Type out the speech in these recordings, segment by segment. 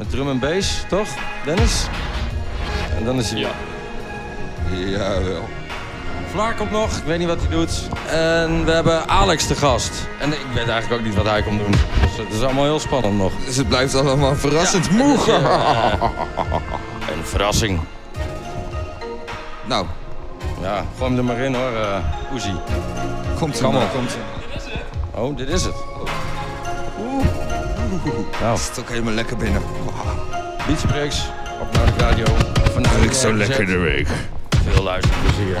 Met drum en bass, toch? Dennis? En dan is hij... Ja. Jawel. Vlaar komt nog, ik weet niet wat hij doet. En we hebben Alex te gast. En ik weet eigenlijk ook niet wat hij komt doen. Dus het is allemaal heel spannend nog. Dus het blijft allemaal verrassend moe. Het is, eh, een verrassing. nou, Ja, gooi hem er maar in hoor, uh, Oezie. komt Kom maar. Komt er. Oh, dit is het. Nou, Het is ook helemaal lekker binnen. Beach Breaks op Noord Radio. Vandaag Ik zo lekker de week. Veel luisterplezier.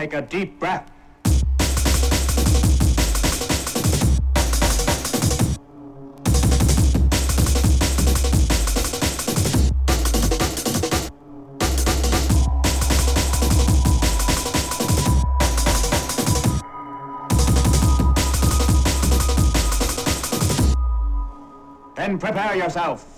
Take a deep breath. Then prepare yourself.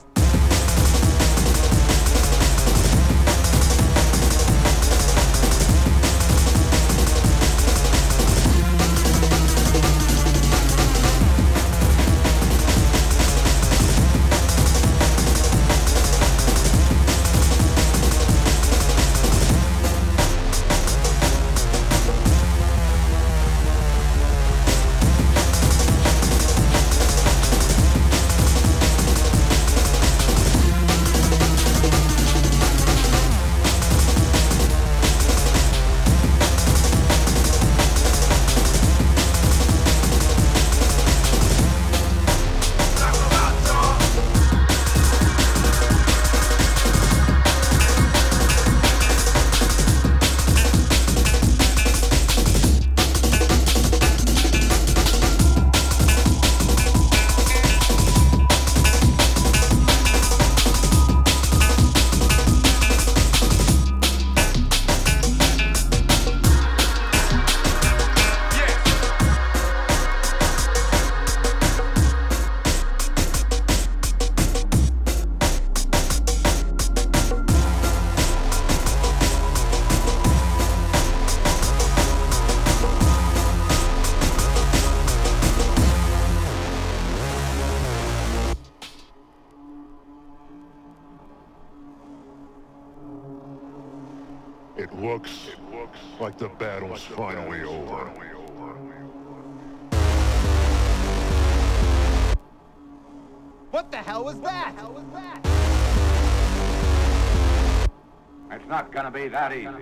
Not gonna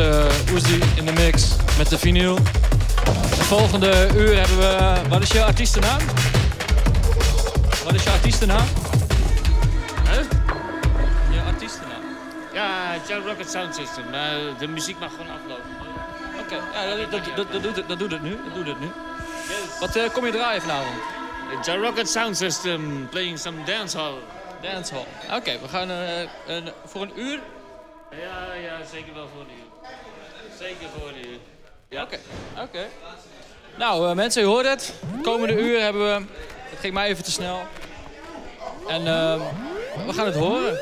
Eh, Oezie in de mix met de vinyl. De volgende uur hebben we... Wat is je artiestennaam? Wat is je artiestennaam? Huh? Je artiestennaam? Ja, John Rocket Sound System. Nou, de muziek mag gewoon aflopen. Oké, ja, dat, dat, doet het, dat doet het nu. Dat doet het nu. Wat eh, kom je draaien vanavond? John Rocket Sound System playing some dancehall. Dancehall. Oké, we gaan eh, voor een uur Oké. Nou, eh, mensen, je hoort het. De komende uur hebben we... Het ging mij even te snel. En eh, we gaan het horen.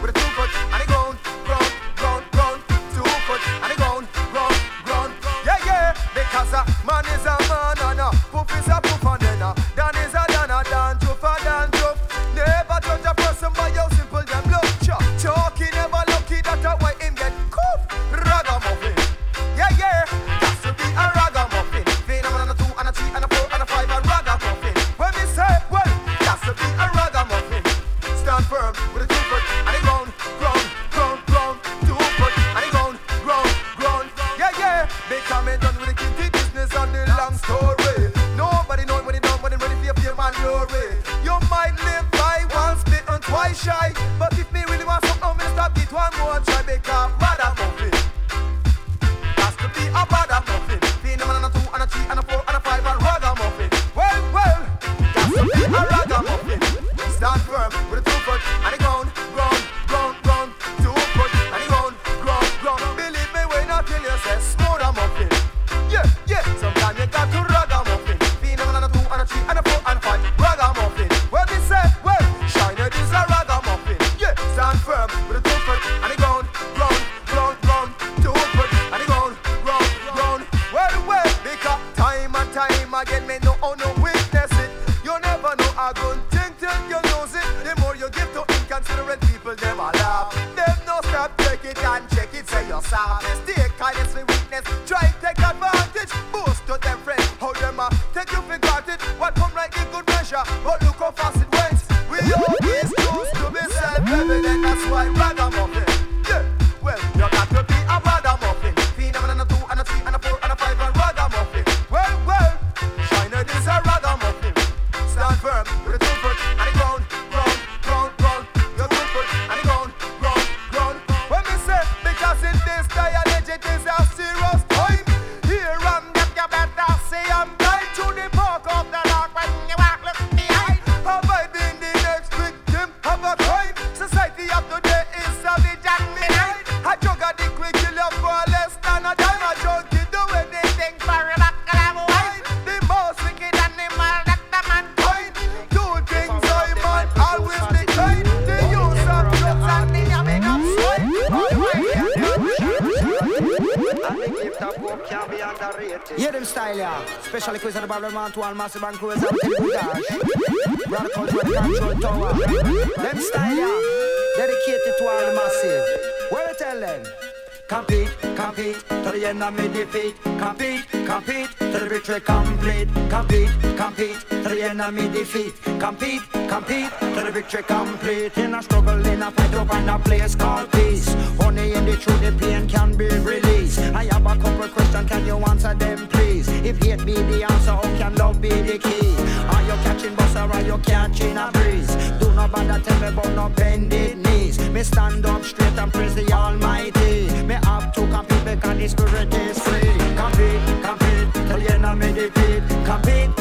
with a two foot. Esteban Cruz and Ted Goudage. Rock out with tower. Them style. Dedicated to all the masses. Where I tell them? Compete, compete, till the end of me defeat. Compete, compete, till the victory complete. Compete, compete, till the end of me defeat. Compete, compete, till the victory complete. In a struggle, in a fight, to find a place called peace. Only in the truth, the pain can be released. I have a couple questions, can you answer them, please? If hate be the answer, oh, be the key. Are you catching bus or are you catching a breeze? Do not bother tell me about no bended knees. Me stand up straight and praise the Almighty. Me have to compete because the spirit is free. Compete, compete, till you not meditate. Compete.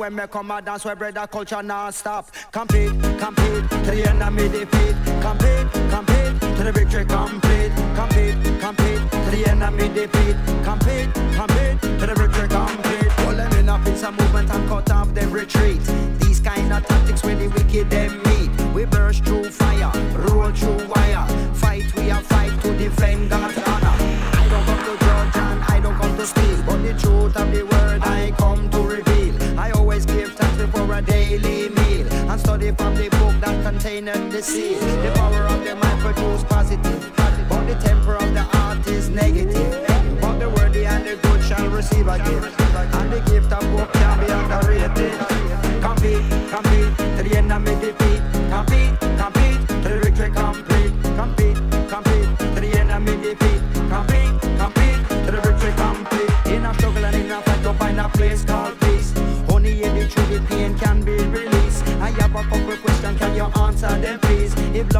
when me come a dance where brother culture non-stop. Compete, compete, till the end me defeat. Compete, compete, till the victory complete. Compete, compete, till the end me defeat. Compete, compete, till the victory complete. Pull them in a piece of movement and cut off them retreat. and the sea. The power of the mind produce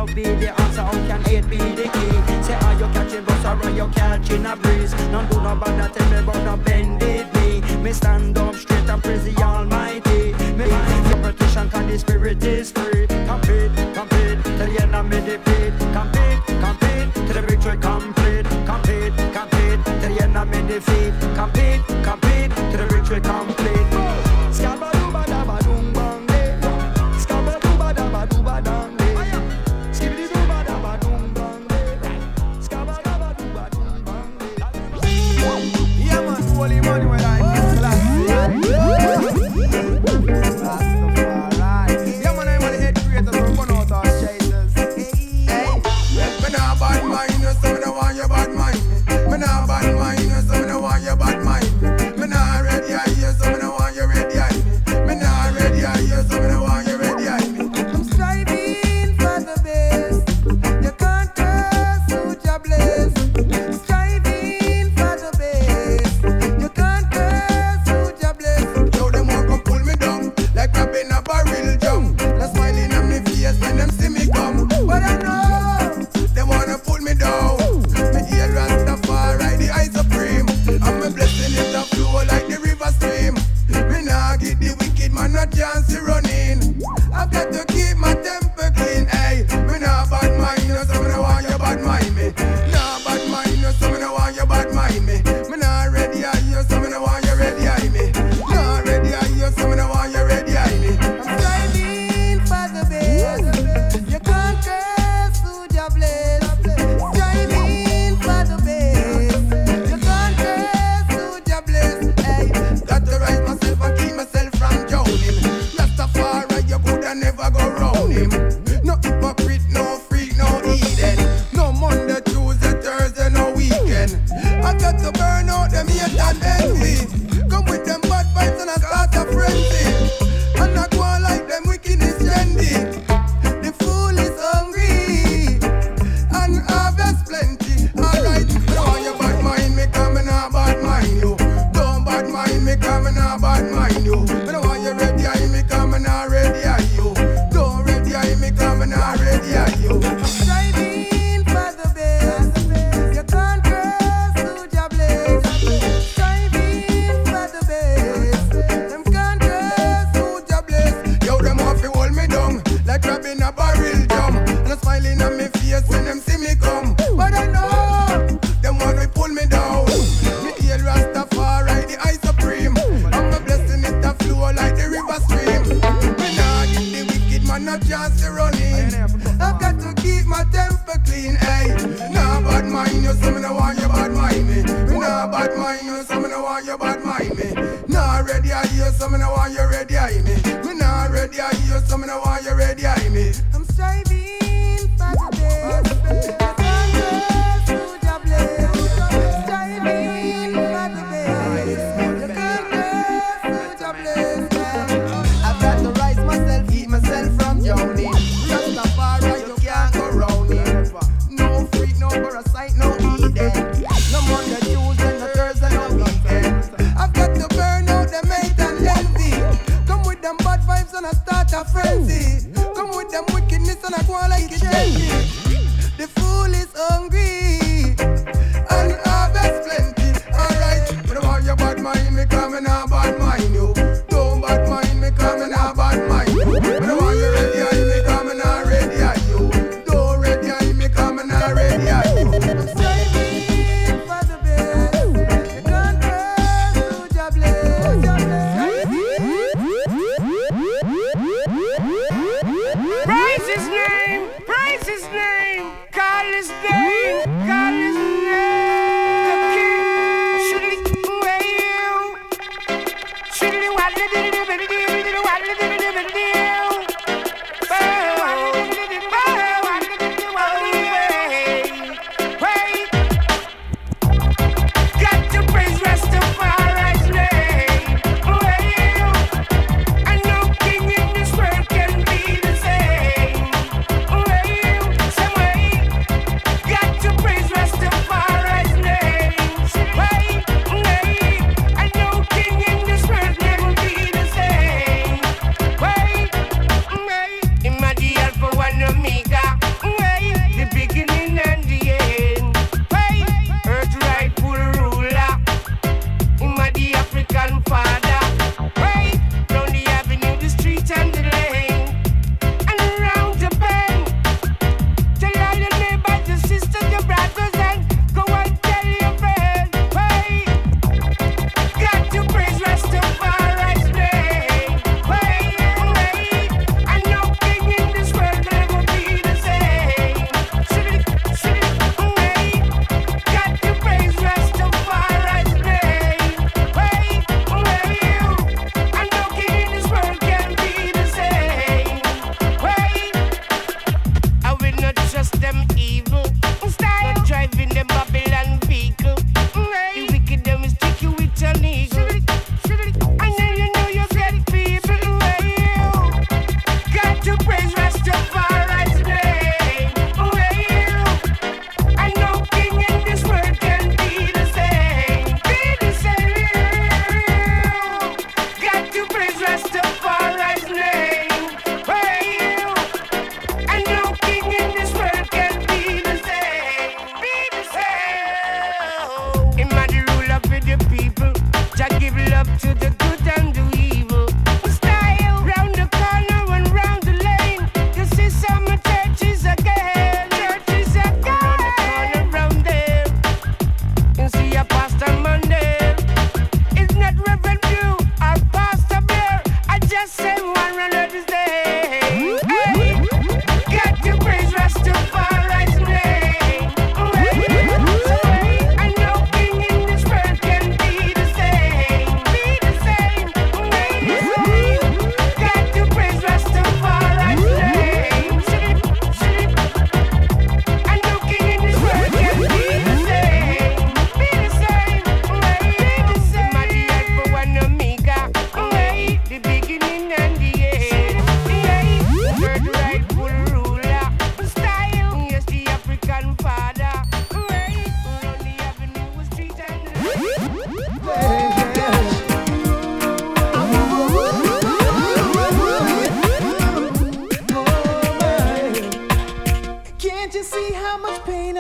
love be the answer, how can it be the key? Say, are you catching bus or are you catching a breeze? None do no bother, tell me about no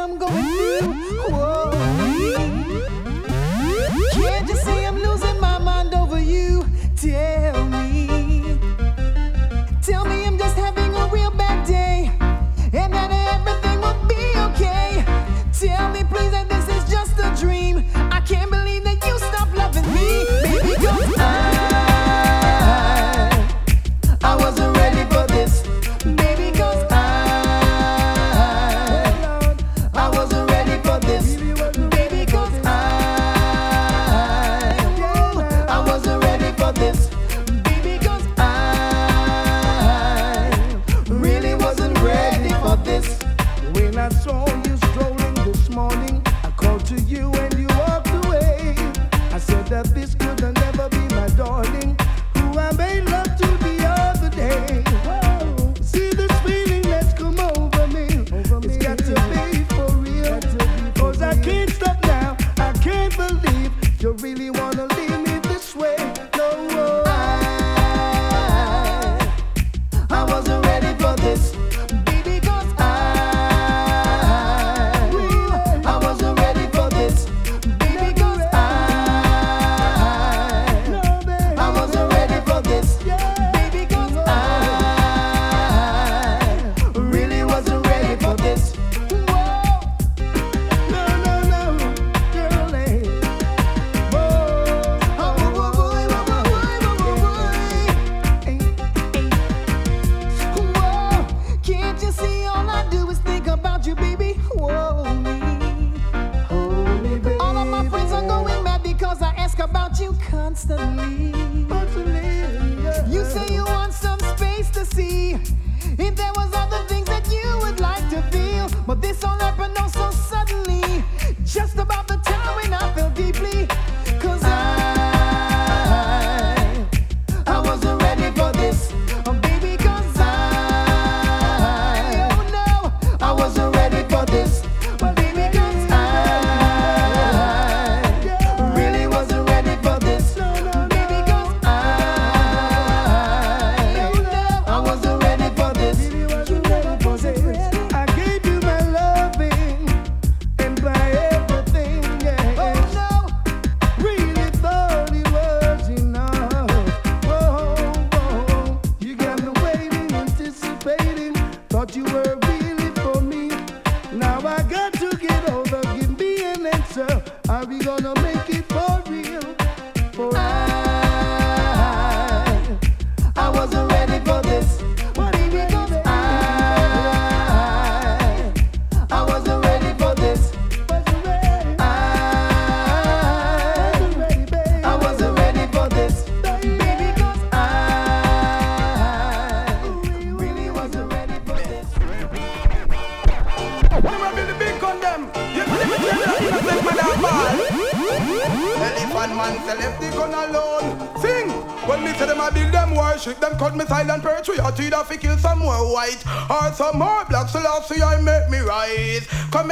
I'm going through. Whoa.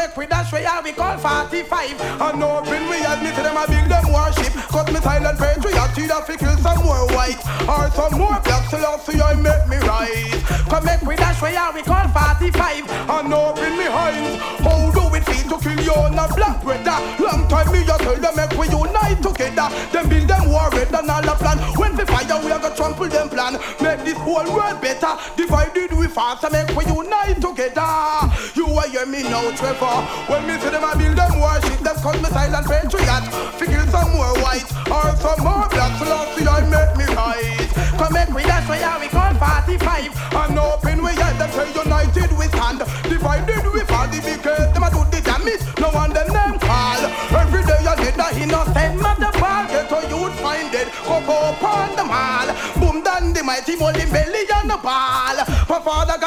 Make we dash where we call 45. And open we say them I build them worship. Cut me silent patriot. Either fi kill some more white or some more black. So last see I make me rise. Come make we dash where we call 45. And open me hands. How do it feel to kill you on a black weather? Long time me just tell them make we unite together. Them build them war red and all the plan. When we fire, we are gonna trample them plan. Make this whole world better. Divided we faster, make we unite together. Me now, Trevor. When me see them, I build them worship. Them call me silent patriot. Figure some more white or some more black. So last see I make me rise. Come make we that's why we call 45. And open we at them say united we stand. Divided we fall the because them a do the damage. No one them name call. Every day you get the innocent mother ball. Get to youth find it. Coco upon the mall. Boom down the mighty molly belly on the ball. For Father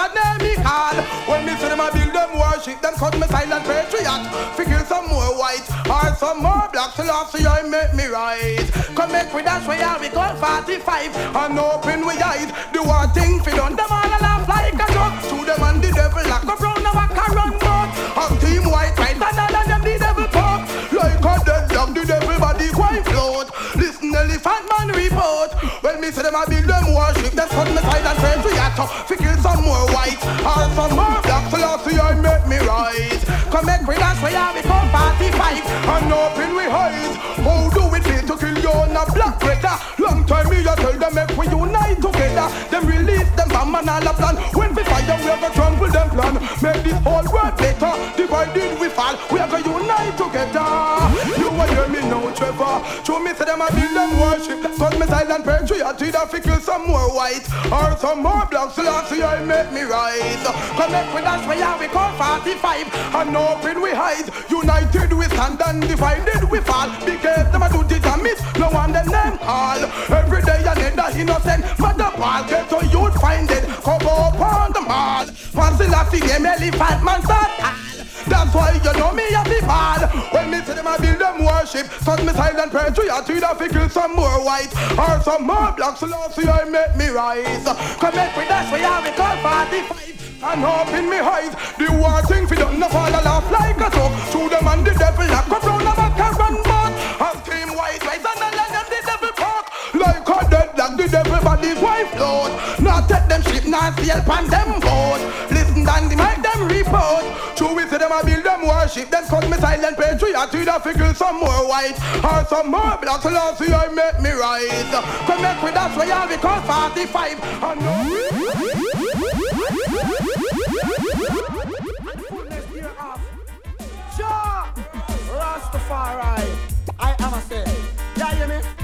patriot. Figure some more white or some more black. So last see I make me rise. Come make we dash where we call 45. And open we eyes. The one thing fi done them all a laugh like a joke. To them and the devil like a brown walk a boat. And team white right and all of them the devil talk. Like a dead dog the devil body quite float. Listen elephant man report. When me say them I build them worship. Them cut me side and pray to yato. Fi Figure some more white or some more 45 and open we eyes. How do we feel to kill you on a black letter? Long time me I tell them make we unite together. Them release them bomb and all a plan. When we fire we gonna trample them plan. Make this whole world better. Divided we fall. We gonna unite together. You will hear me now, Trevor. Show me say them a build them worship. Cause me silent patriot to the fickle some more white or some more black. So last year I make me rise. Come make we dance where we call 45 and open we hide. United we stand and divided we fall. Because them a do the damage. No one them name call. Every day another innocent mother ball get to youth find it. Come up on the mall. Fancy last them elephant man start. That's why you know me a be bad When me see them I build them worship. Cause me silent patriot to the fickle some more white. Or some more black so last year I make me rise. Come make we dash we are we call 45 And up in me eyes. The war thing fi done no fall laugh like a joke To them and the devil lock Not take them ship not sail pan them boat. Listen and the make them report. True we say them a build them worship. Them cause me silent patriot to the figure some more white. Or some more black so last year I make me rise Come make with why I we call 45 I Rastafari. I am a say Yeah you me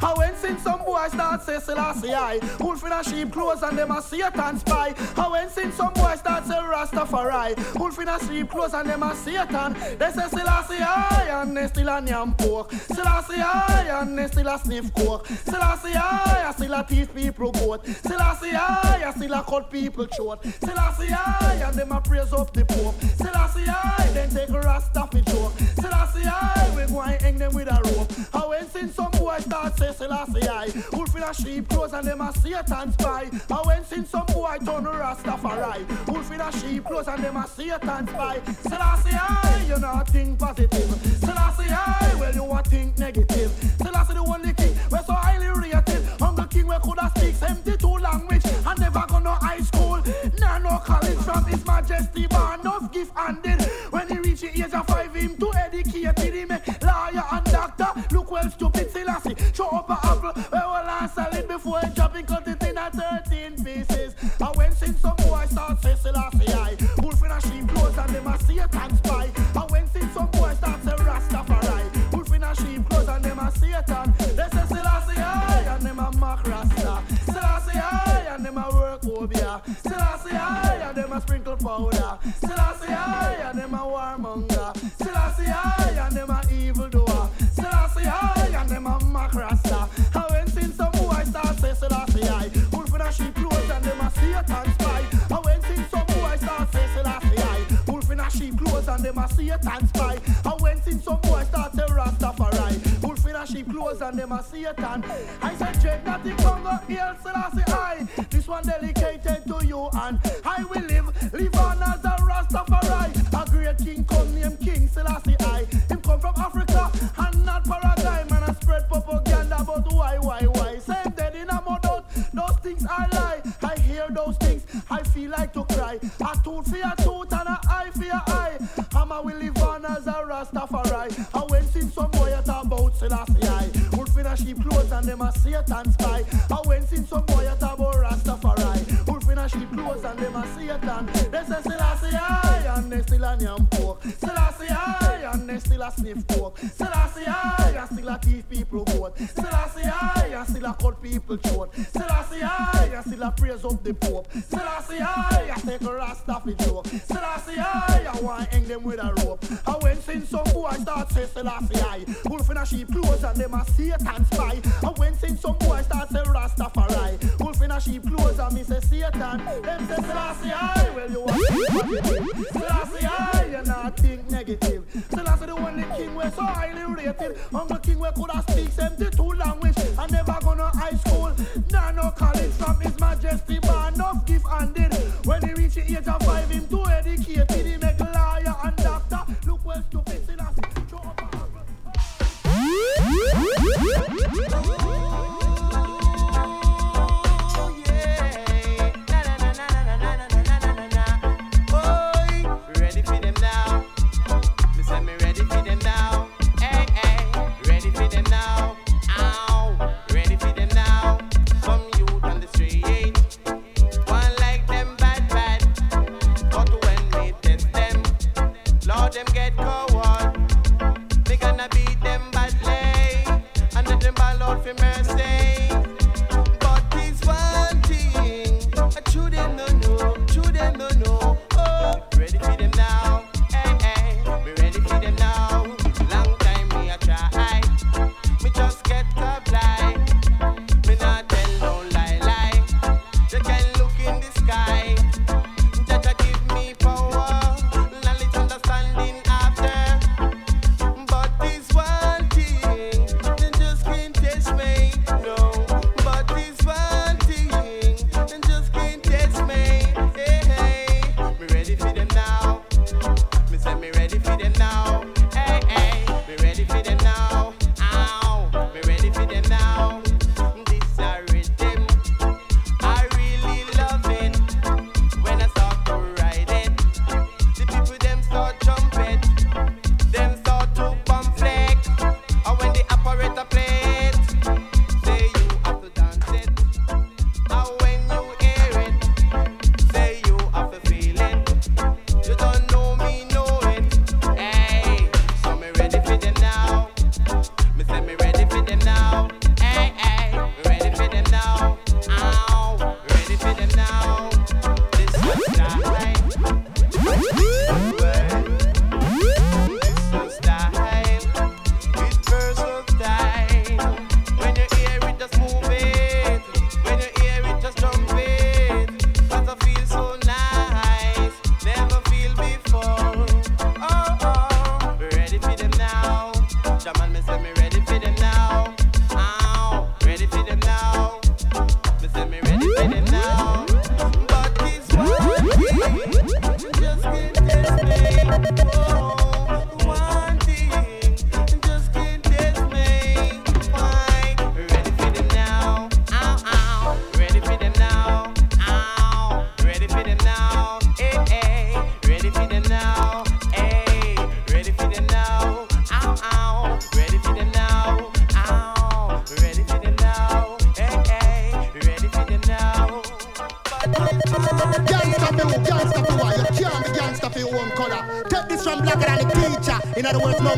how when since some boy start say Selassie I Wolf in a sheep clothes and them a Satan spy. How when since some boy start say Rastafari Wolf in a sheep clothes and them a Satan. They say Selassie I and they still a yam pork. Selassie I and they still a sniff coke. Selassie I still a teeth people goat. Selassie I still a cut people throat. Selassie I and them a praise up the pope. Selassie I then take Rasta fi joke. Selassie I we go and hang them with a rope. How when since some boy start say Selassie I. Wolf in a sheep clothes and them a Satan spy. I went since some boy turn Rastafari. Wolf in a sheep clothes and them a Satan spy. Selassie I, you not think positive. Selassie I, well you a think negative. Selassie the only king we're so highly rated. Hunger king we coulda speak 72 language. And never go no high school. Nah no college. From his majesty But enough gift handed When he reach the age of five him to educate him. Lawyer and doctor. Look well stupid up a apple, we will answer it before it drop it, cut it in a 13 pieces. And when since some boy start say Selassie I, wolf in a sheep clothes and them a Satan spy. And when since some boy start say Rastafari, wolf in a sheep clothes and them a Satan. They say Selassie I and them a mock Rasta. Selassie I and them a work obia. Selassie I and them a sprinkle powder. Selassie I and them a warmonger. And them a Satan spy. And when since some boy start say Rastafari, in a sheep clothes and them a Satan. I said dread not the Congo, hail Selassie I. This one dedicated to you and I will live, live on as a Rastafari. A great king come named King Selassie I. Him come from Africa and not paradigm and I spread propaganda about why, why, why. Same dead in a mud. Those things I lie. I hear those things. I feel like to cry. A tooth for a tooth and a eye for a eye. A will live on as a Rastafari. And when since some boy at about Selassie. Wolf in a clothes and them a Satan spy. And when since some boy at about Rastafari. Wolf in a clothes and them a Satan. They say Selassie I and they still a yam pork. Selassie I and they still a sniff coke. Selassie I and still a thief people goat. Selassie I and still a cut people throat. Selassie I and still a praise up the pope. Selassie I and take a rasta fi joke. Selassie I and want hang them with a rope. And when since some boy start say Selassie I, wolf in a sheep clothes and them a Satan spy. And when since some boy start say Rastafari, wolf in a sheep clothes and me say Satan. Them say Selassie I, well you think Selassie I, you not think negative. Selassie the only king we so highly rated. Hunger king we coulda speak 72 language and never go no high school. Nah no college from his majesty, but enough gift handed. When he reach the age of five, him to educate, he make lawyer and doctor. Look well stupid Selassie. Show up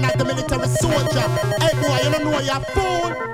words, the military soldier. Hey boy, you don't know you're fool.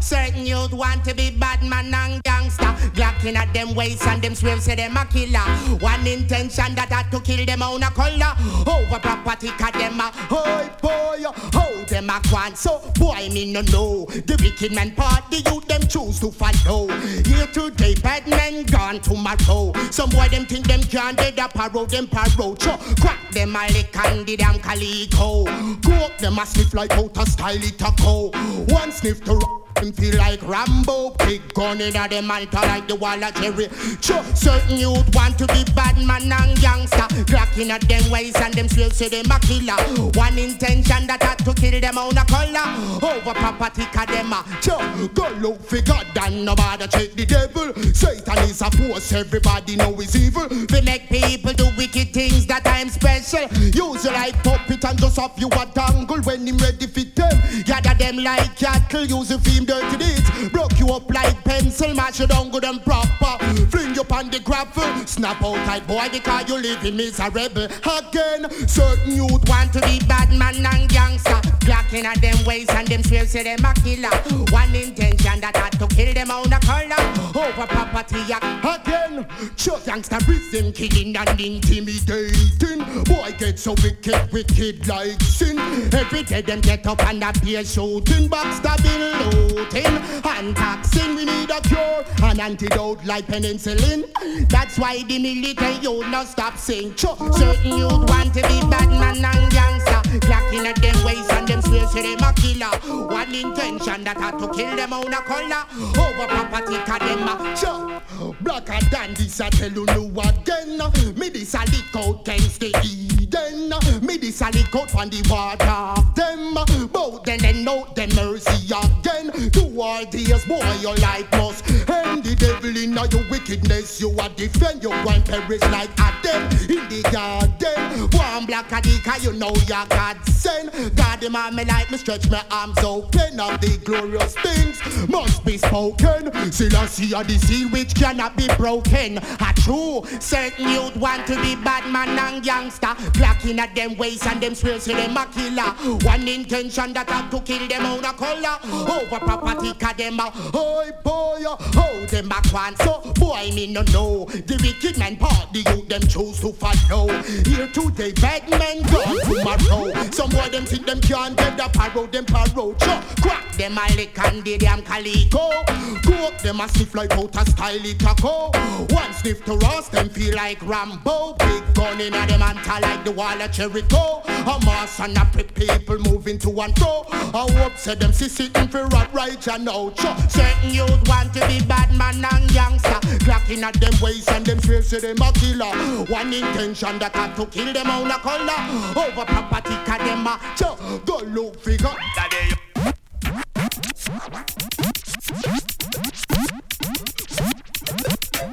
Certain youth want to be bad man and gangster. Glocking at them waist and them swear say them a killer. One intention that had to kill them on a color. Over property cause them a hoy boy. How them a so boy me no know. The wicked man part the youth them choose to follow. Here today bad men gone tomorrow. Some boy them think them can't dead a parrow them parrow. Cha, crack them a lick and the damn calico. Go up them a sniff like out a style it a. One sniff to rock him feel like Rambo, big gun in a them altar like the wall of Jerry. Sure, certain youth want to be bad man and gangster. Cracking at them ways and them swear say them a killer. One intention that had to kill them on a color. Over property cause them a sure, go look for God and nobody check the devil. Satan is a force, everybody know is evil. They make people do wicked things that I'm special. Use your like puppet and just off you a dangle when him ready for them. Gather them like cattle, use a film dirty deeds. Broke you up like pencil, mash you down good and proper. Fling you on the gravel, snap out tight boy because you living miserable. Again, certain youth want to be bad man and gangster. Blocking at them ways and them swear say them a killer. One intention that had to kill them on oh, a color. Over property. Again, sure gangsterism killing and intimidating. Boy get so wicked, wicked like sin. Every day them get up and appear shooting, backstabbing, looting, and taxing. We need a cure, an antidote like penicillin. That's why the military you not stop saying. Sure, certain youth want to be bad man and gangster. Clacking at them ways and them swear say them a killer. One intention that had to kill them on a color. Over property cause them a sure. Blacker than this I tell you again. Me this a lick out against the Eden. Me this a lick out on the water them. Both then they know them mercy again. To all days boy your life must end. The devil in your wickedness you a defend. You want perish like Adam in the garden. One black a dick you know you God send. God on me like me stretch my arms open. Of the glorious things must be spoken. Still I see a the seal which cannot be broken. A true certain youth want to be bad man and gangster. Blacking at them ways and them swear say them a killer. One intention that had to kill them on a color. Over property cause them a hoy boy. How them back one so boy me no know. The wicked man part the youth them choose to follow. Here today bad men gone tomorrow. Some boy them think them can't get the parrow them parrow. Sure, crack them a lick and the damn calico. Go up them a sniff like out a style it go. One sniff to rust them feel like Rambo. Big gun in a them like the wall of Jericho. A mass and a prick people moving to and fro. I hope say them see sitting for rot right and out. Sure, certain youth want to be bad man and gangster. Clacking at them ways and them swear say them a killer. One intention that had to kill them on a color. Over property cause them a sure, go look figure.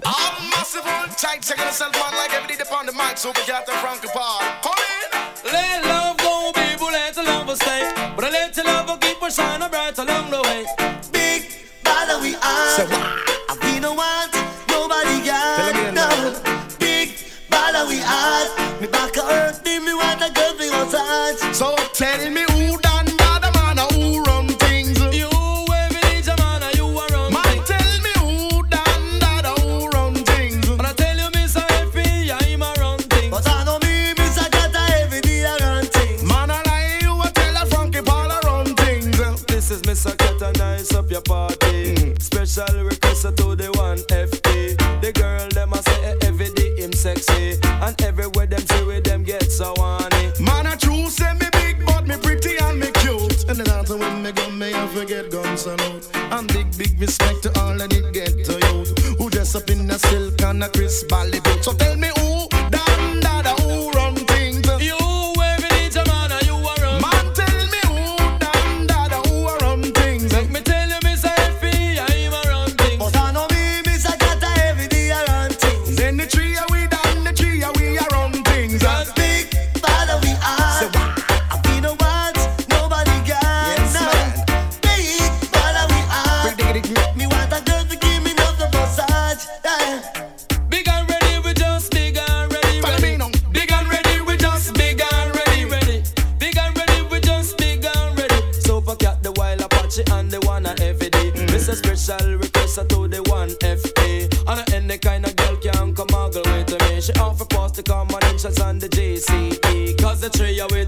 I'm massive on tight, checking yourself on like every day upon the mic, so we got the Frankie Paul. Come in. Let love gun, me I forget gun salute. And big, big respect to all the ghetto youth who dress up in a silk and a crisp ballet boot. So tell me JCE. Cause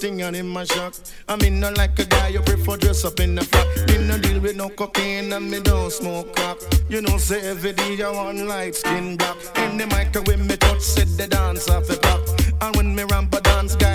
Sting and him my shock. I mean, not like a guy you prefer dress up in the frock. Me no deal with no cocaine and me don't smoke crack. You know, say every day I want light skin black. In the mic microwave, me touch, set the dance off the back. And when me ramp a dance, guy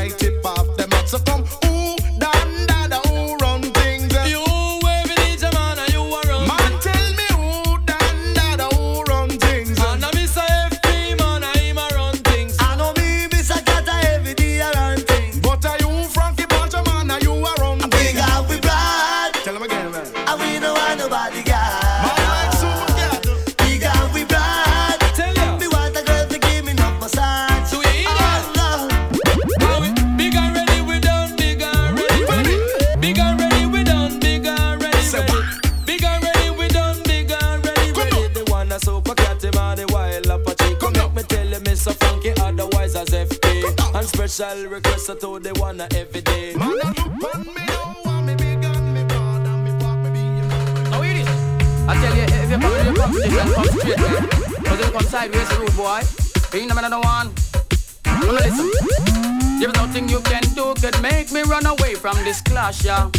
this clash, yeah.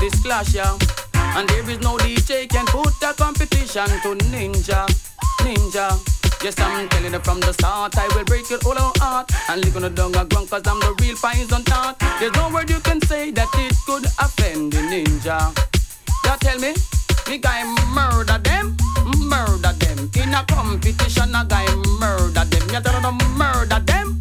This clash, yeah. And there is no DJ can put a competition to Ninja, Ninja. Yes, I'm telling you from the start, I will break your whole heart and lick on the dung of ground, cause I'm the real poison thought. There's no word you can say that it could offend the ninja. You tell me, me guy murder them, murder them. In a competition, a guy murder them. You tell them murder them,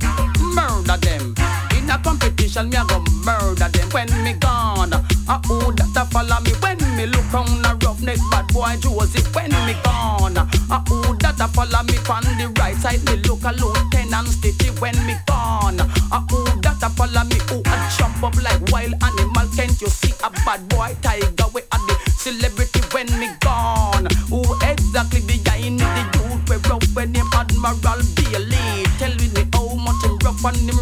murder them. In a competition, me a go murder them. When me gone, a who that a follow me? When me look round a roughneck bad boy Joseph. When me gone, a who that a follow me? On the right side, me look a lieutenant Stitchie. When me gone, a who that a follow me? Who a jump up like wild animal? Can't you see a bad boy tiger? We are the celebrity when me gone. Who exactly behind? The youth we rough when him Admiral Bailey. Tell me how much him rough and him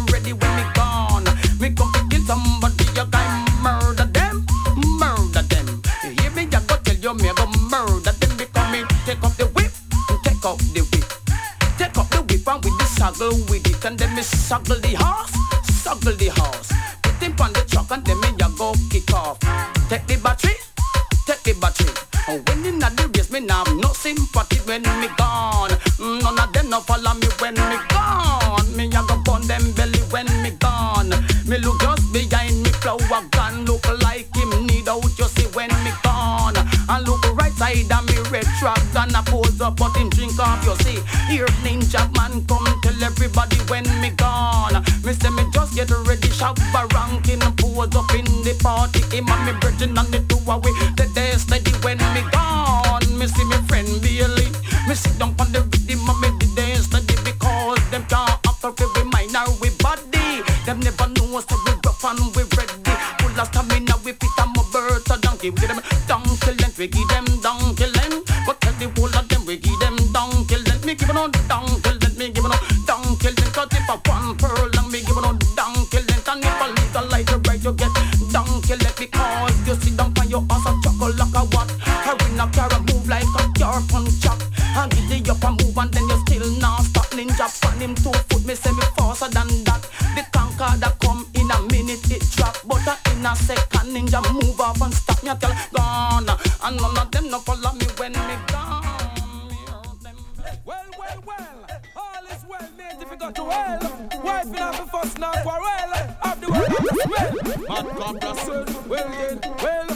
and with it And then me suckle the horse, suckle the horse. Put him on the truck and then me ya go kick off. Take the battery, take the battery. And when in the race me now no sympathy when me gone. Mm, none of them no follow me when me gone. Me ya go burn them belly when me gone. Me look just behind me flower gun. Look like him need out you see when me gone. And look right side of me red truck and a pose up but him drink off you see. Here Ninjaman come tell everybody when me gone. Say me just get ready Shabba ranking pose up in the party. Him and me virgin and the two away The day steady when me gone. Me see me friend Bailey Me sit down on the rhythm and me the day steady Because them can't after we mind or we body. Them never know us so we rough and we ready. Full of stamina we fit and my bird a donkey We give them donkey length we give them donkey a car punch And give the up and move and then you still not stop Ninja pan him two foot me say me faster than that The conquer that come in a minute it drop But uh, in a second ninja move off and stop me tell gone And none of them no follow me when me gone Well, well, well, all is well, mate, if you got to well. Wife in have a fuss, now quarrel. Have the world on the well. Mad compressor, well then, well.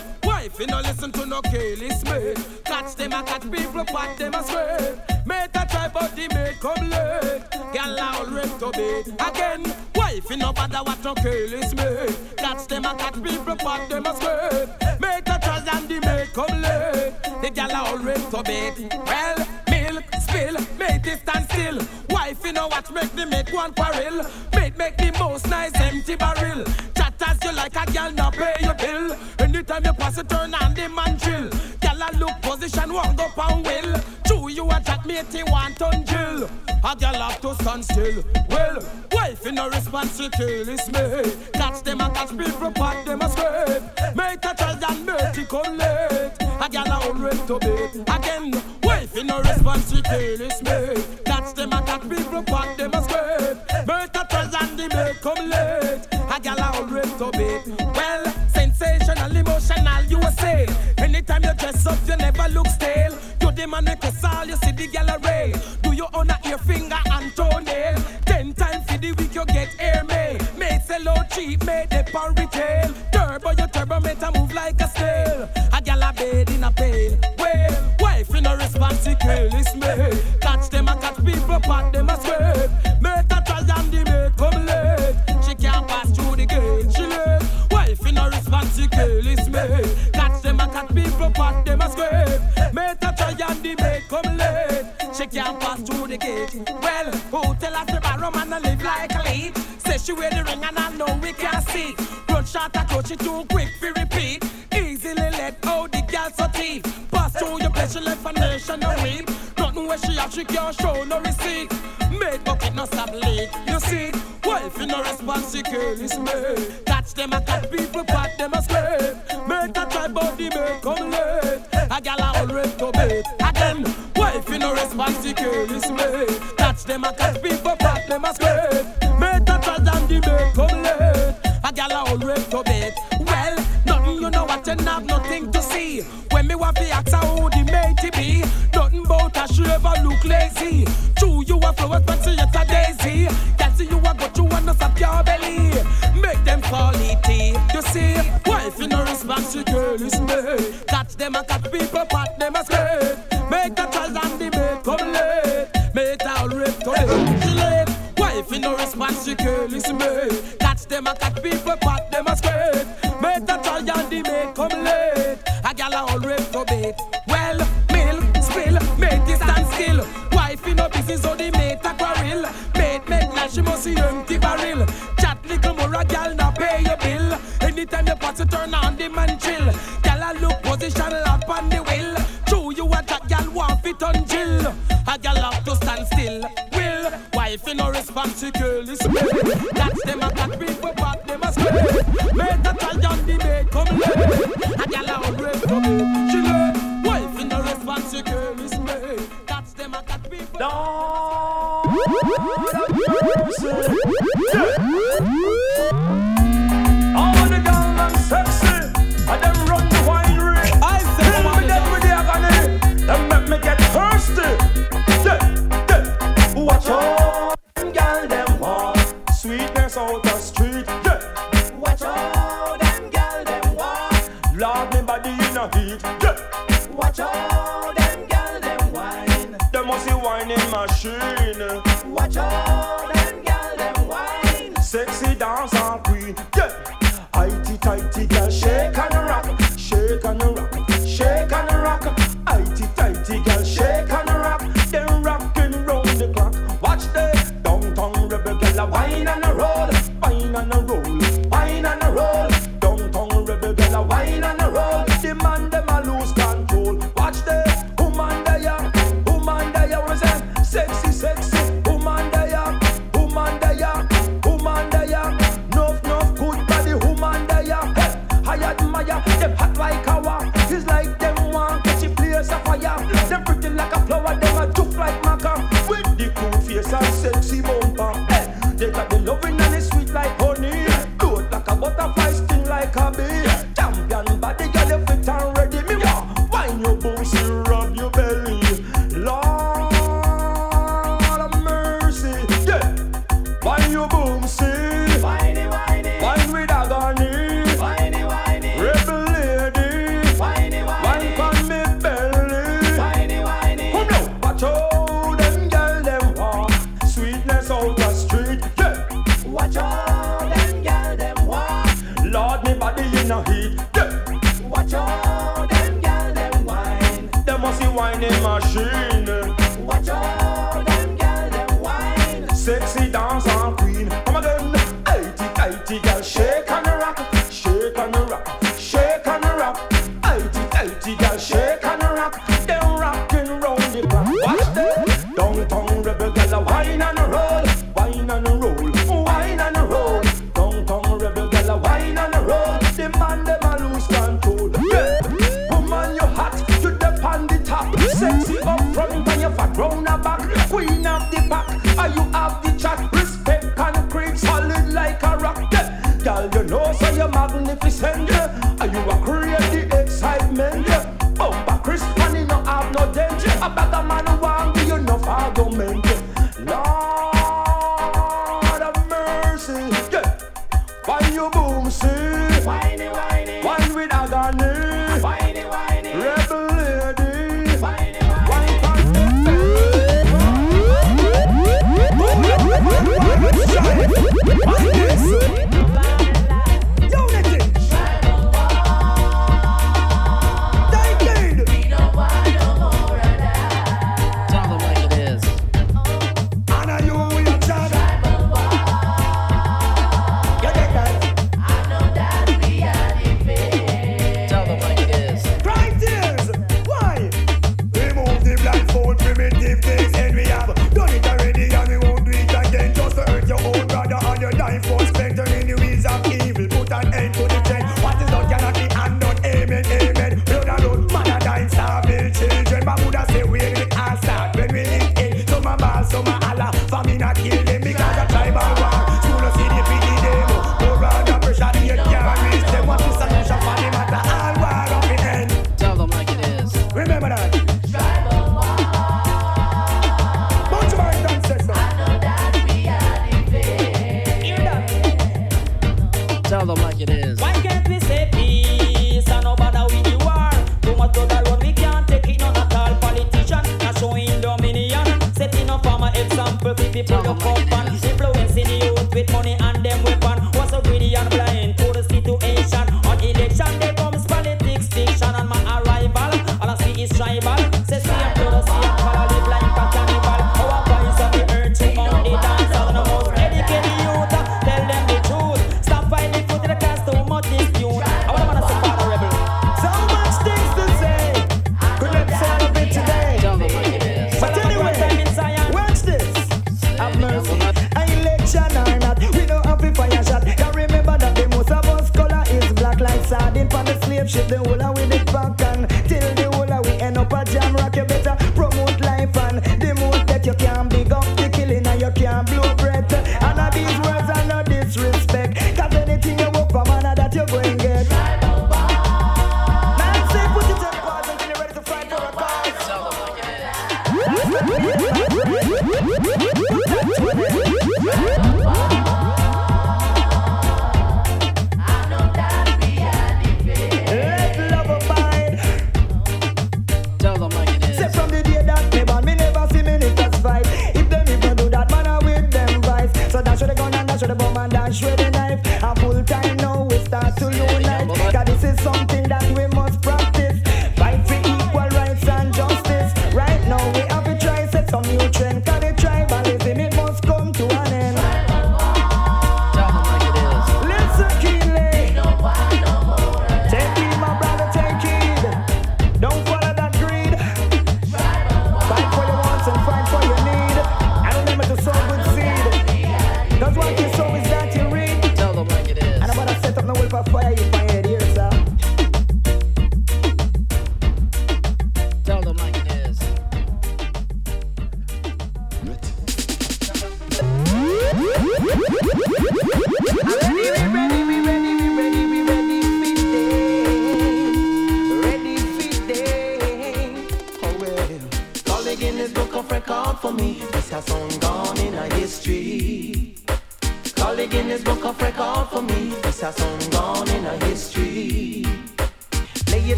In no listen to no Kaylee Smith. Catch them and catch people, pat them and scrape. Mate a try, but the mate come late. Girl all rip to be again. Wife in no bother what no Kaylee Smith. Catch them and catch people, pat them and scrape. Mate a try and the mate come late. The girl all rip to be well. Milk spill, mate it stand still. Wife in no watch make the make one quarrel. Mate make the most nice empty barrel. Chat as you like a girl not pay bill. You pass it, turn on the man chill. Girl a look position, walk up and will. True, you a chat matey, want on jill. A girl have to stand still. Well, wife in a kill is me. Catch them and catch people, pat them a scrape. Make a child and make it come late. A girl a always to bait. Again, wife in a kill is me. Catch them and catch people, pat them a scrape. Make a child and the make come late. A girl a always to bait. You a say. Anytime you dress up, you never look stale. You make us all, you see the gal array. Do you own a ear finger and toenail? Ten times for the week you get air may. Sell out cheap, may they on retail. Turbo, your turbo meter move like a snail. A gal a bed in a pail. Well, wife in a responsible is me. Catch them and catch people, pat them a scrape. Make a try and the make come late. She can't pass through the gate, me. Catch them and catch people, pat them a scrape. Make a try and the make come late. She can't pass through the gate. Well, who tell us the barrow man a live like a lead? Say she wear the ring and I know we can see. Run shot a coach, she too quick for repeat. Easily let out the girl so teeth. Pass through your she left a nation no weep. Nothing where she have, she can't show no receipt. Made bucket no stop leak. You see, wife in no responsibility is me. Catch them and catch people, pat them a scrape. Make a try body, make come late. A gal a always to bait. Again, wife in no responsibility is me. Catch them and catch people, pat them a scrape. Make a try the make come late. A gal a always to bait. Well, nothing you know what and have nothing to see. When me want to ask how the matey be, nothing about a she ever look lazy. True, you a flower, but see it's And catch people,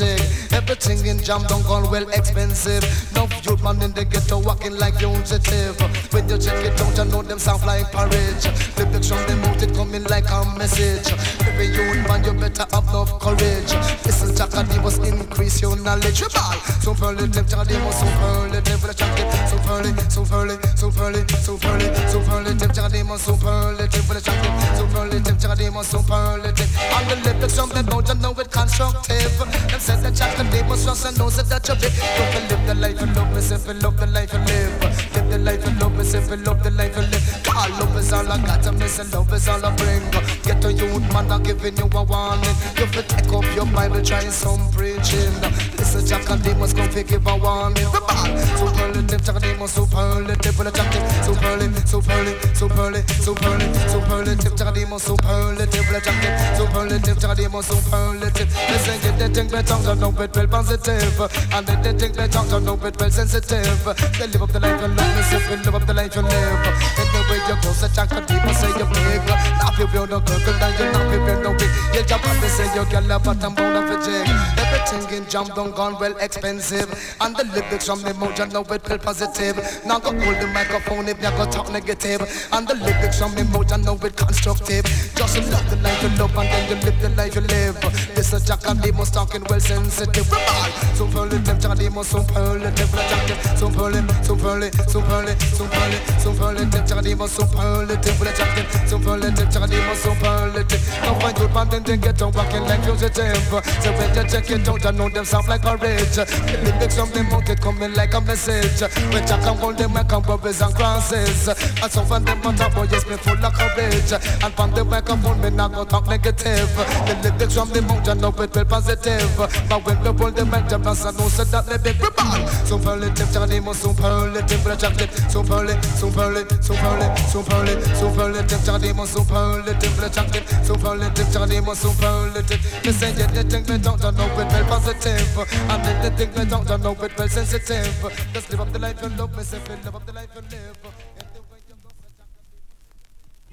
Everything in jam don't go well expensive. No youth man in the ghetto walking like you fugitive. When you check it out, you know them sound like porridge. Lyrics from them out, it coming like a message. Every youth man, you better have enough courage. Listen, Jagadimos, increase your knowledge. Rebel, superlative, Jagadimos, superlative for the champion. Superlative, superlative, superlative, superlative, superlative, Jagadimos, superlative for the champion. Superlative, Jagadimos, superlative. And the lyrics from them out, you know it constructive. Them said that Jagadimos, just and knows that you're big. You can live the life you love, myself, and love the life you live. Live the life you love, myself, and love the life you live. God, love is all I got, and miss and love is all I bring. Get to youth, man, I'm giving you a warning. You have take up your Bible, try some preaching. Listen, Jack and Demons come to give a warning. Rebel, superlative, Jack and Demons, superlative, for the champion. Superlative, superlative, superlative, superlative, superlative, Jack and Demons, superlative, for the champion. Superlative, Jack and Demons, superlative. Listen, get the thing better, don't know it well positive. And then they think talk, don't know it well sensitive. They live up the life you love, myself, and live up the life you live. Anywhere you go, say Jack and Demons, say you're big. Not if you're no girl, now you're not if you're no big. You jump up and say you're girl, but I'm born of a. Everything in jam don't gone well expensive. And the lyrics from the mojo know it feel positive. Now go hold the microphone if you go talk negative. And the lyrics from the mojo know it constructive. Just love the life you love and then you live the life you live. Is Jack and Demos talking well sensitive. Rebel, superlative, Jack and Demos superlative. Superlative, superlative, superlative, superlative, superlative, Jack and Demos superlative. Superlative, Jack and Demos superlative. Now find your band and then get on walking like fugitive. So when you check it out, I know them sound like courage. The lyrics from them out, they coming like a message. When Jack and hold them like bubbles and crosses. And some of them on top, yes, me full of courage. And from the microphone, me not go talk negative. The lyrics from them out, I know it well positive. But when they pull them back, them I know so that they big rebel. Superlative, and Demos, superlative, the chocolate. Superlative, superlative, superlative, superlative, superlative, and Demos, superlative, the chocolate. Superlative, and Demos, superlative. They say think they don't know it well positive. And they think don't know it well sensitive. Just live up the life you love, myself, and live up the life you live.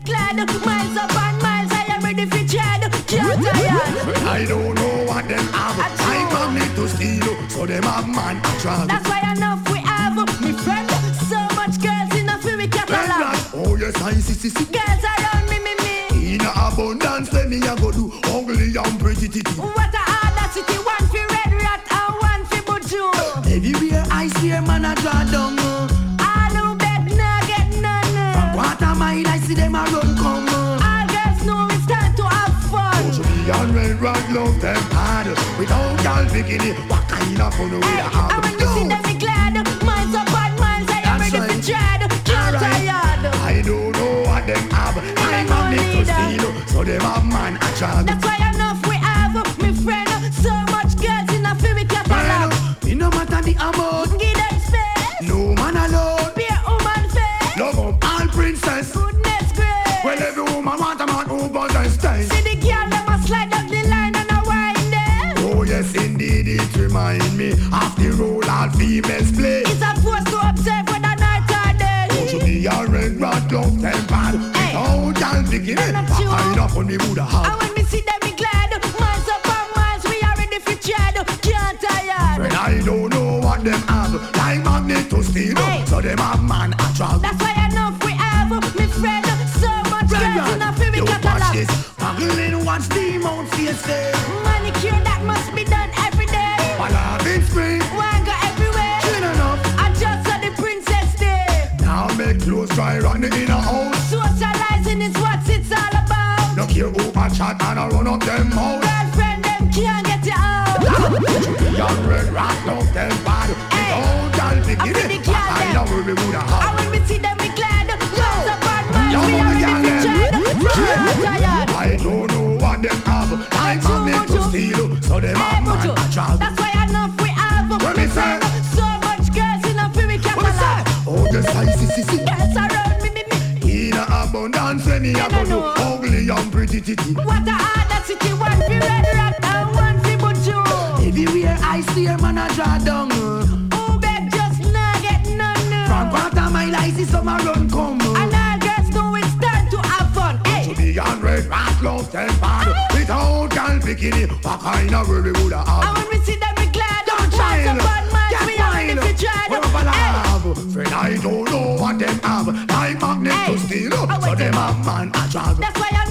Glad miles up and miles, ready for Chad. I don't know what them have. I come here to steal, so them have man control. That's why enough we have, uh, me friend. So much girls in the film we kept a fury catalog. Oh yes, I see, see, see. Girls around me, me, me. In abundance. city. What a audacity, one for Red Rat and one for Buju. Everywhere I see a man a draw down. The unread rock love them hard Without y'all bikini What kind of fun we have? And when you see them, me glad. Miles upon miles, I am ready to tread. Can't tired. I don't know what them have I man need to steal So them have man a child females play. It's a force to observe whether night or day. To be a red rat love them bad. Without y'all bikini What kind of fun we woulda have? And when me see them, me glad. Miles upon miles, we are ready for tread. Can't tired. When I don't know what them have Like magnet to steal So them have man a drag That's why enough we have, me friend. So much girls in a fairy You watch this. Watch the mount face a chat and a run up them mouth Girlfriend, them can't get you out. Young red rat love them bad Without y'all bikini What kind of world we woulda have? And when we see them, we glad. Miles upon miles, Yo, we are girl, ready to tread. Can't tired. I don't know what them have Like magnet to steal So them have man a That's why enough we have. What me say? So much girls in a fairy catalog. Oh the size is is Girls around me, me, me. In abundance when me a go do Ugly and pretty titty What a audacity, one for red rat and one for buju. Everywhere I see a man a draw down. Who beg just nah get none. From quarter mile I see some a run come. And all girls know it's time to have fun. Hey. To be on red rat love them bad Without girl bikini What kind of world we woulda And have? when we see them, we glad. Don't try Miles it. upon miles, Get we ready to? Eh? Friend I don't know what them have Like magnet to steal So them have man a drag That's why enough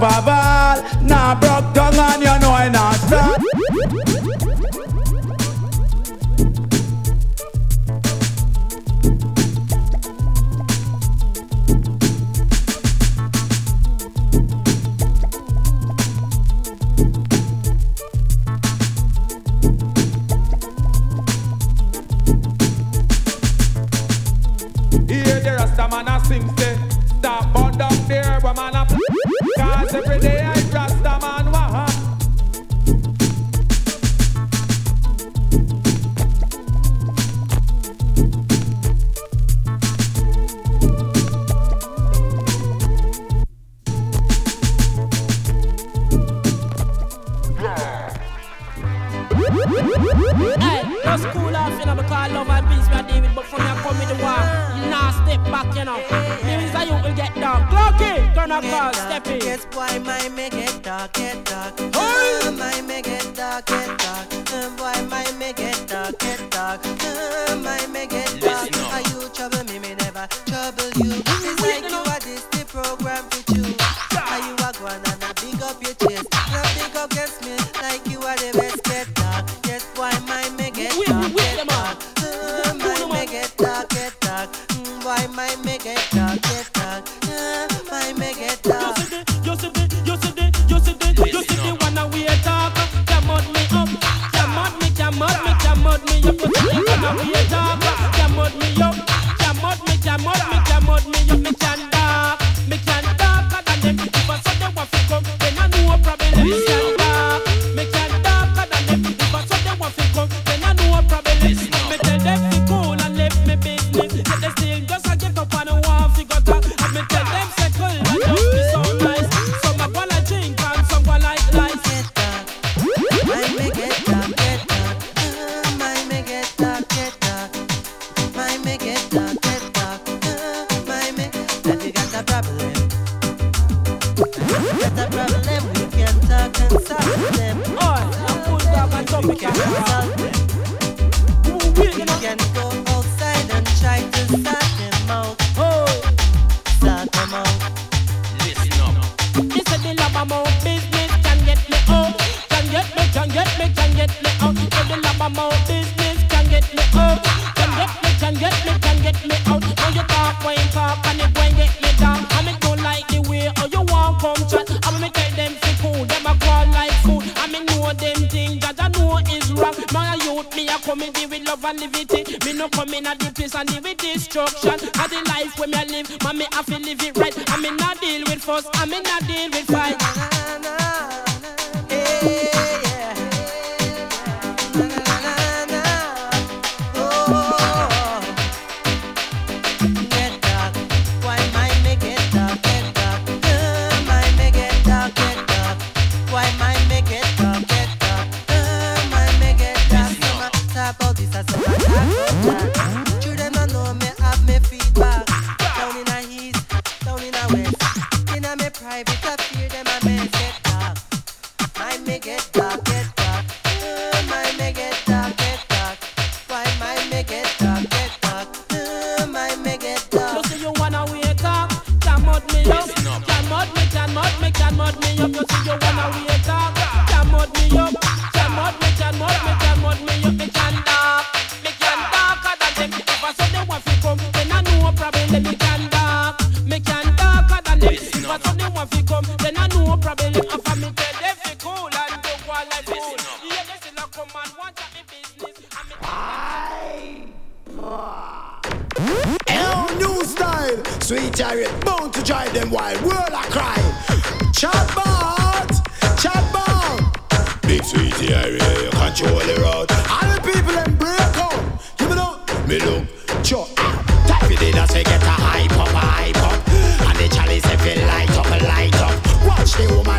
love of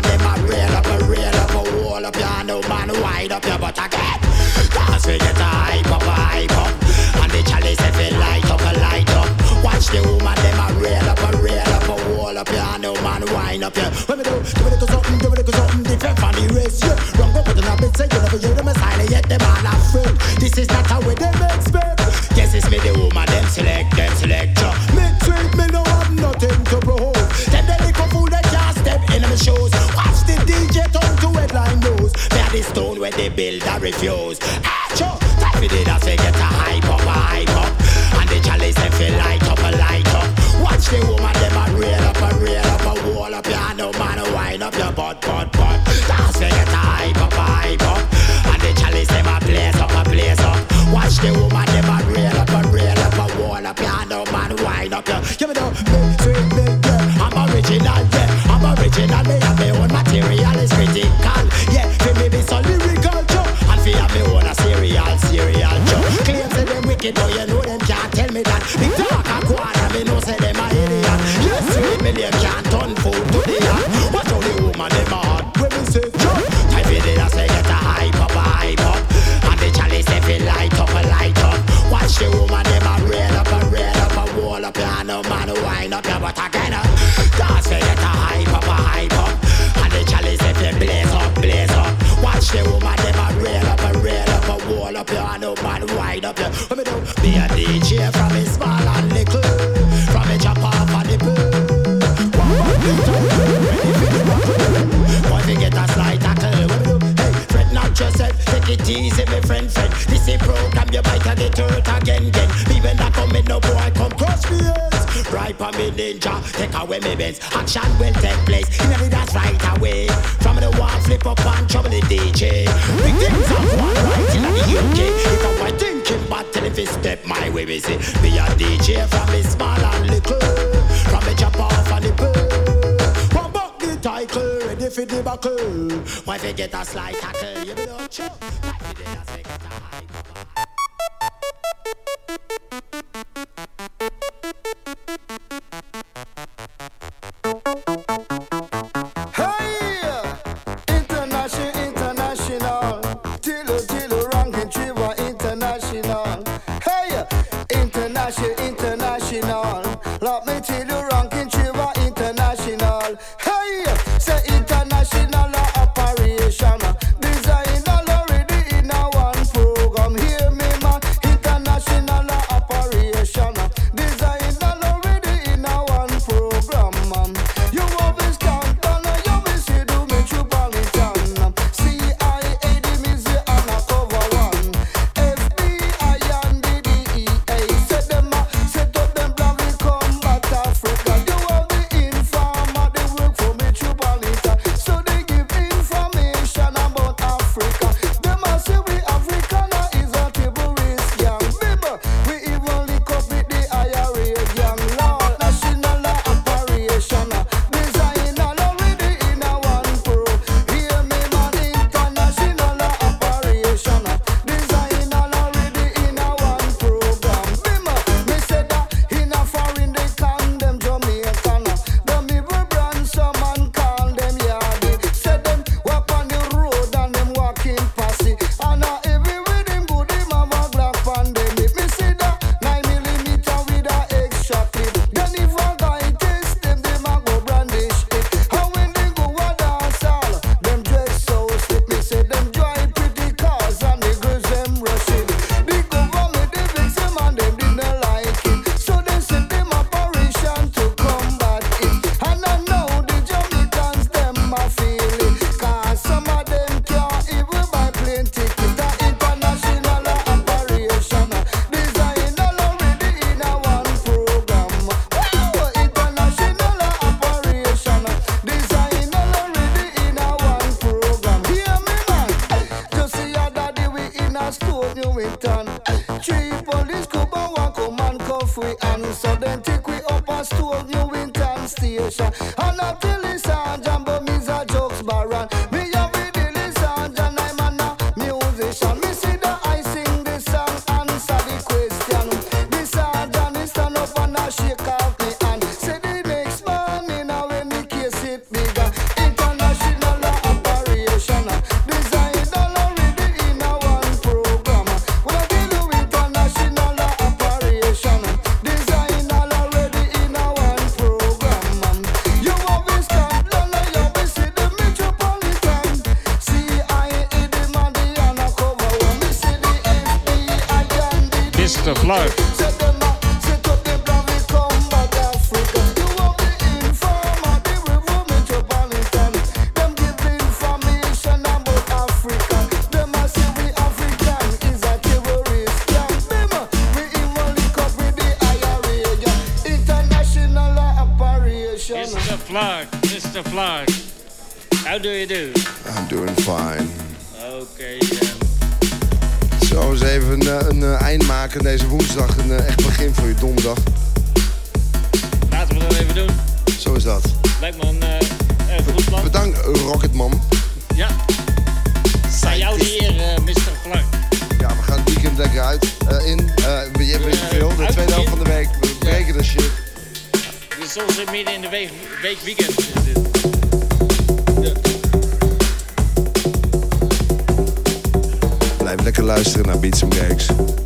them a rail up, a rail up, a wall up your no man wide up your butt again. Dance we get a hype up, a hype up, and the chalice if it light up, a light up. Watch the woman them a rail up, a rail up, a wall up your no man wind up your. When we do, give me do something, give me do something different from the rest? Yeah, go put in a bit, say you never hear them a silent yet them all afraid. This is not a way. when the builder refuse. Achoo! Time we did I say get a hype up, a hype up. And the chalice they feel light up, a light up. Watch the woman for me ninja. Take away me bins. Action will take place. You know that's right away. From the wall, flip up and trouble the DJ. Victims some one right in the UK. If I'm my thinking if step my way, we see. Be a DJ from me small and little. From the chop off and the poo. One buck the title, ready for the buckle. Why get a slight tackle? Blijf lekker luisteren naar Beats and.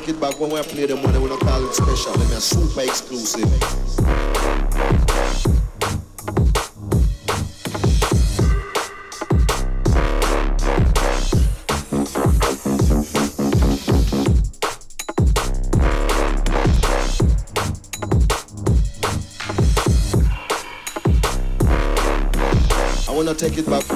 Take it back when we play them when we wanna call it special. Let me a super exclusive. I wanna take it back.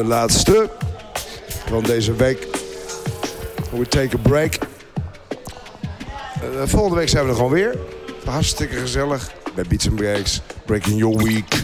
de laatste van deze week. We take a break. Eh, volgende week zijn we er gewoon weer. Hartstikke gezellig bij Beats and Breaks. Breaking your week.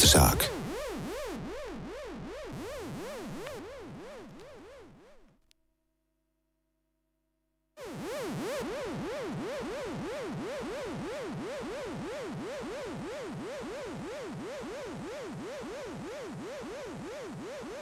zag